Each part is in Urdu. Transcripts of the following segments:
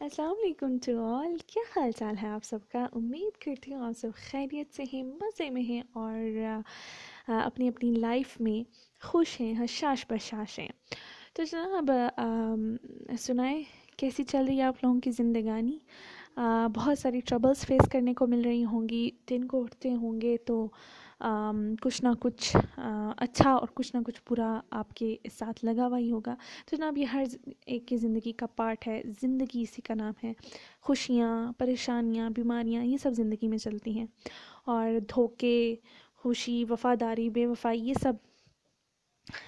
السلام علیکم ٹو آل۔ کیا حال چال ہے آپ سب کا؟ امید کرتی ہوں آپ سب خیریت سے ہیں، مزے میں ہیں اور اپنی اپنی لائف میں خوش ہیں حشاش بشاش ہیں۔ تو جناب سنائیں، کیسی چل رہی ہے آپ لوگوں کی زندگانی؟ بہت ساری ٹربلس فیس کرنے کو مل رہی ہوں گی، دن کو اٹھتے ہوں گے تو کچھ نہ کچھ اچھا اور کچھ نہ کچھ برا آپ کے ساتھ لگا ہوا ہی ہوگا۔ تو جناب، یہ ہر ایک کی زندگی کا پارٹ ہے، زندگی اسی کا نام ہے۔ خوشیاں، پریشانیاں، بیماریاں، یہ سب زندگی میں چلتی ہیں۔ اور دھوکے، خوشی، وفاداری، بے وفائی، یہ سب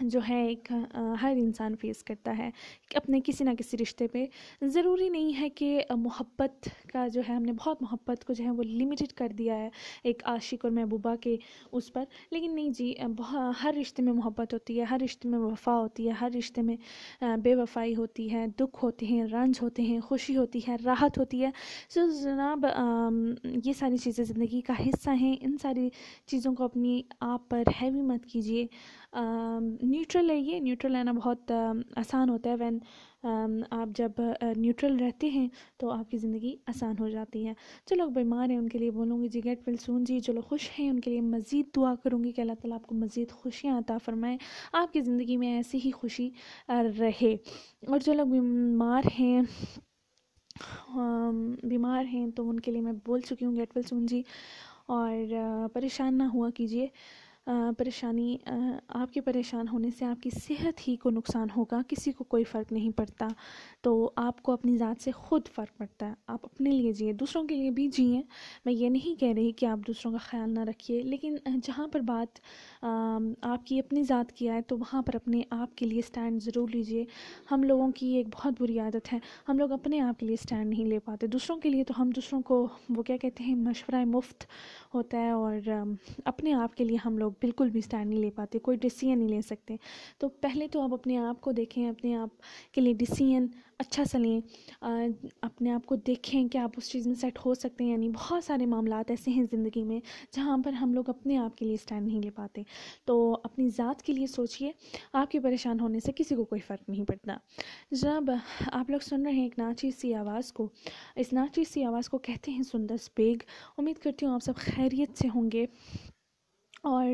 جو ہے ایک ہر انسان فیس کرتا ہے اپنے کسی نہ کسی رشتے پہ۔ ضروری نہیں ہے کہ محبت کا جو ہے، ہم نے بہت محبت کو جو ہے وہ لمیٹڈ کر دیا ہے ایک عاشق اور محبوبہ کے اس پر۔ لیکن نہیں جی ہر رشتے میں محبت ہوتی ہے، ہر رشتے میں وفا ہوتی ہے، ہر رشتے میں بے وفائی ہوتی ہے، دکھ ہوتے ہیں، رنج ہوتے ہیں، خوشی ہوتی ہے، راحت ہوتی ہے۔ سو جناب یہ ساری چیزیں زندگی کا حصہ ہیں۔ ان ساری چیزوں کو اپنی آپ پر ہیوی مت کیجیے۔ نیوٹرل ہے یہ نیوٹرل رہنا بہت آسان ہوتا ہے۔ وین آپ جب نیوٹرل رہتے ہیں تو آپ کی زندگی آسان ہو جاتی ہے۔ جو لوگ بیمار ہیں ان کے لیے بولوں گی جی گیٹ ول سون جی جو لوگ خوش ہیں ان کے لیے مزید دعا کروں گی کہ اللہ تعالیٰ آپ کو مزید خوشیاں عطا فرمائیں آپ کی زندگی میں ایسی ہی خوشی رہے۔ اور جو لوگ بیمار ہیں بیمار ہیں تو ان کے لیے میں بول چکی ہوں گیٹ ول سون جی۔ اور پریشان نہ ہوا کیجیے۔ پریشانی آپ کے پریشان ہونے سے آپ کی صحت ہی کو نقصان ہوگا، کسی کو کوئی فرق نہیں پڑتا۔ تو آپ کو اپنی ذات سے خود فرق پڑتا ہے۔ آپ اپنے لیے جئیں، دوسروں کے لیے بھی جئیں۔ میں یہ نہیں کہہ رہی کہ آپ دوسروں کا خیال نہ رکھیے، لیکن جہاں پر بات آپ کی اپنی ذات کی آئے تو وہاں پر اپنے آپ کے لیے اسٹینڈ ضرور لیجیے ہم لوگوں کی ایک بہت بری عادت ہے۔ ہم لوگ اپنے آپ کے لیے اسٹینڈ نہیں لے پاتے۔ دوسروں کے لیے تو ہم دوسروں کو وہ کیا کہتے ہیں، مشورہ مفت ہوتا ہے اور اپنے آپ کے لیے ہم لوگ بالکل بھی اسٹینڈ نہیں لے پاتے، کوئی ڈسیزن نہیں لے سکتے۔ تو پہلے تو آپ اپنے آپ کو دیکھیں، اپنے آپ کے لیے ڈسیزن اچھا سا لیں۔ اپنے آپ کو دیکھیں کہ آپ اس چیز میں سیٹ ہو سکتے ہیں یعنی بہت سارے معاملات ایسے ہیں زندگی میں جہاں پر ہم لوگ اپنے آپ کے لیے اسٹینڈ نہیں لے پاتے۔ تو اپنی ذات کے لیے سوچئے، آپ کے پریشان ہونے سے کسی کو کوئی فرق نہیں پڑتا۔ جناب، آپ لوگ سن رہے ہیں ایک ناچی سی آواز کو۔ اس ناچی سی آواز کو کہتے ہیں سندر بیگ امید کرتی ہوں آپ سب خیریت سے ہوں گے۔ اور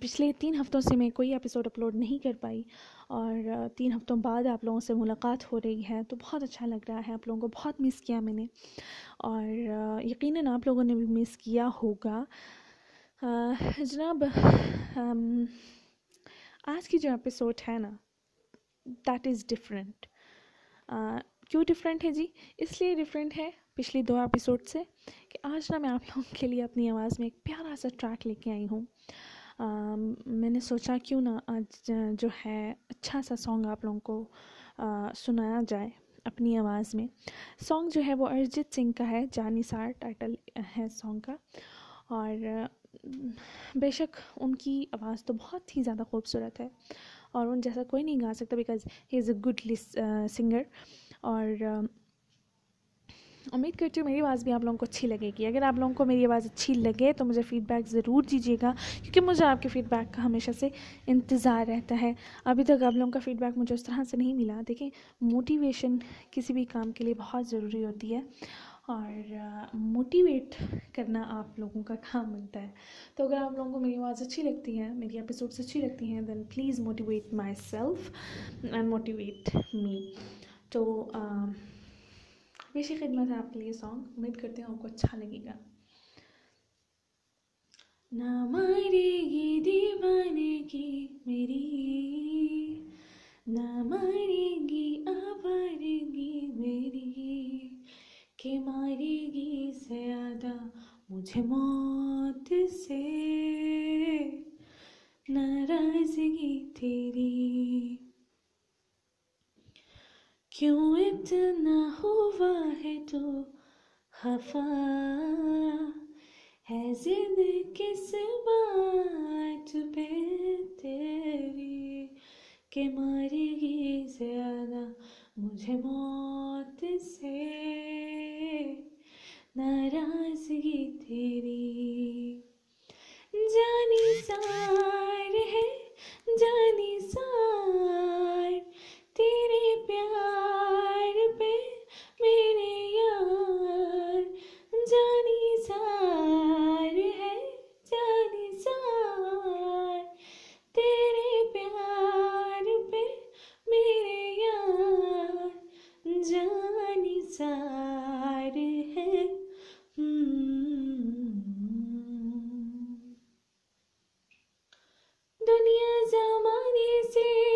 پچھلے تین ہفتوں سے میں کوئی ایپیسوڈ اپلوڈ نہیں کر پائی اور تین ہفتوں بعد آپ لوگوں سے ملاقات ہو رہی ہے تو بہت اچھا لگ رہا ہے آپ لوگوں کو، بہت مس کیا میں نے اور یقیناً آپ لوگوں نے بھی مس کیا ہوگا۔ جناب آج کی جو ایپیسوڈ ہے نا دیٹ از ڈفرینٹ کیوں ڈفرینٹ ہے جی؟ اس لیے ڈفرینٹ ہے پچھلی دو ایپیسوڈ سے کہ آج نا میں آپ لوگوں کے لیے اپنی آواز میں ایک پیارا سا ٹریک لے کے آئی ہوں۔ میں نے سوچا کیوں نہ آج جو ہے اچھا سا سانگ آپ لوگوں کو سنایا جائے اپنی آواز میں۔ سانگ جو ہے وہ ارجت سنگھ کا ہے، جانی سار ٹائٹل ہے سانگ کا۔ اور بے شک ان کی آواز تو بہت ہی زیادہ خوبصورت ہے۔ اور ان جیسا کوئی نہیں گا سکتا because he is a good singer اور امید کرتی ہوں میری آواز بھی آپ لوگوں کو اچھی لگے گی۔ اگر آپ لوگوں کو میری آواز اچھی لگے تو مجھے فیڈ بیک ضرور دیجیے گا، کیونکہ مجھے آپ کے فیڈ بیک کا ہمیشہ سے انتظار رہتا ہے۔ ابھی تک آپ لوگوں کا فیڈ بیک مجھے اس طرح سے نہیں ملا۔ دیکھیں موٹیویشن کسی بھی کام کے لیے بہت ضروری ہوتی ہے، اور موٹیویٹ کرنا آپ لوگوں کا کام بنتا ہے۔ تو اگر آپ لوگوں کو میری آواز اچھی لگتی ہے، میری ایپیسوڈس اچھی لگتی ہیں then please motivate myself and motivate me تو پیشی خدمت ہے آپ کے لیے سانگ امید کرتے ہیں آپ کو اچھا لگے گا۔ نہ مارے گی دیوانے کی میری، نہ مارے گی آوارگی میری، کہ مارے گی زیادہ مجھے موت سے۔ ناراضگی تیری کیوں اتنا ہوا ہے تو خفا؟ ہے ضد کس بات پہ تیری کہ مارے گی زیادہ مجھے موت سے؟ ناراضگی تیری جانی سار ہے، جانی سار جی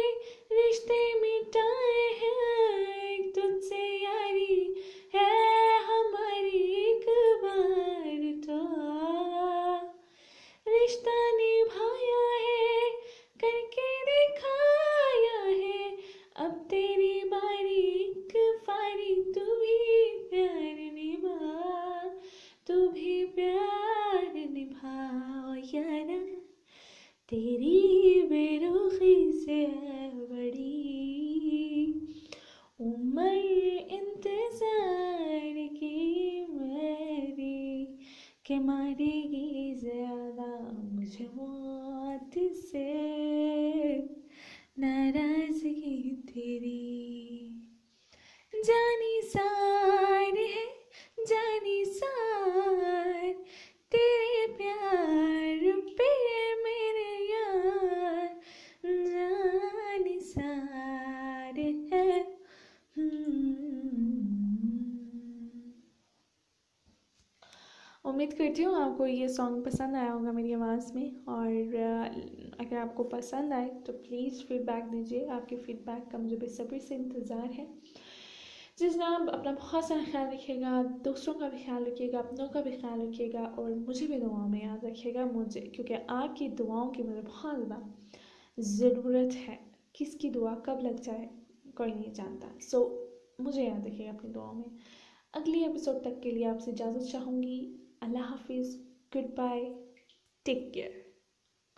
کہ مارے گی زیادہ مجھے موت سے ناراضگی تیری۔ جانی سار ہے، جانی سار تیرے پیار پہ میرے یار۔ جانی سار ہے امید کرتی ہوں آپ کو یہ سانگ پسند آیا ہوگا میری آواز میں اور اگر آپ کو پسند آئے تو پلیز فیڈ بیک دیجیے آپ کے فیڈ بیک کا مجھے بے صبر سے انتظار ہے۔ جس جناب اپنا بہت سارا خیال رکھیے گا دوسروں کا بھی خیال رکھیے گا، اپنوں کا بھی خیال رکھیے گا اور مجھے بھی دعاؤں میں یاد رکھیے گا۔ مجھے، کیونکہ آپ کی دعاؤں کی مجھے بہت زیادہ ضرورت ہے۔ کس کی دعا کب لگ جائے، کوئی نہیں جانتا۔ سو مجھے یاد رکھیے گا اپنی دعاؤں میں۔ اگلی ایپیسوڈ تک کے لیے آپ سے اجازت چاہوں گی۔ اللہ حافظ. Good bye take care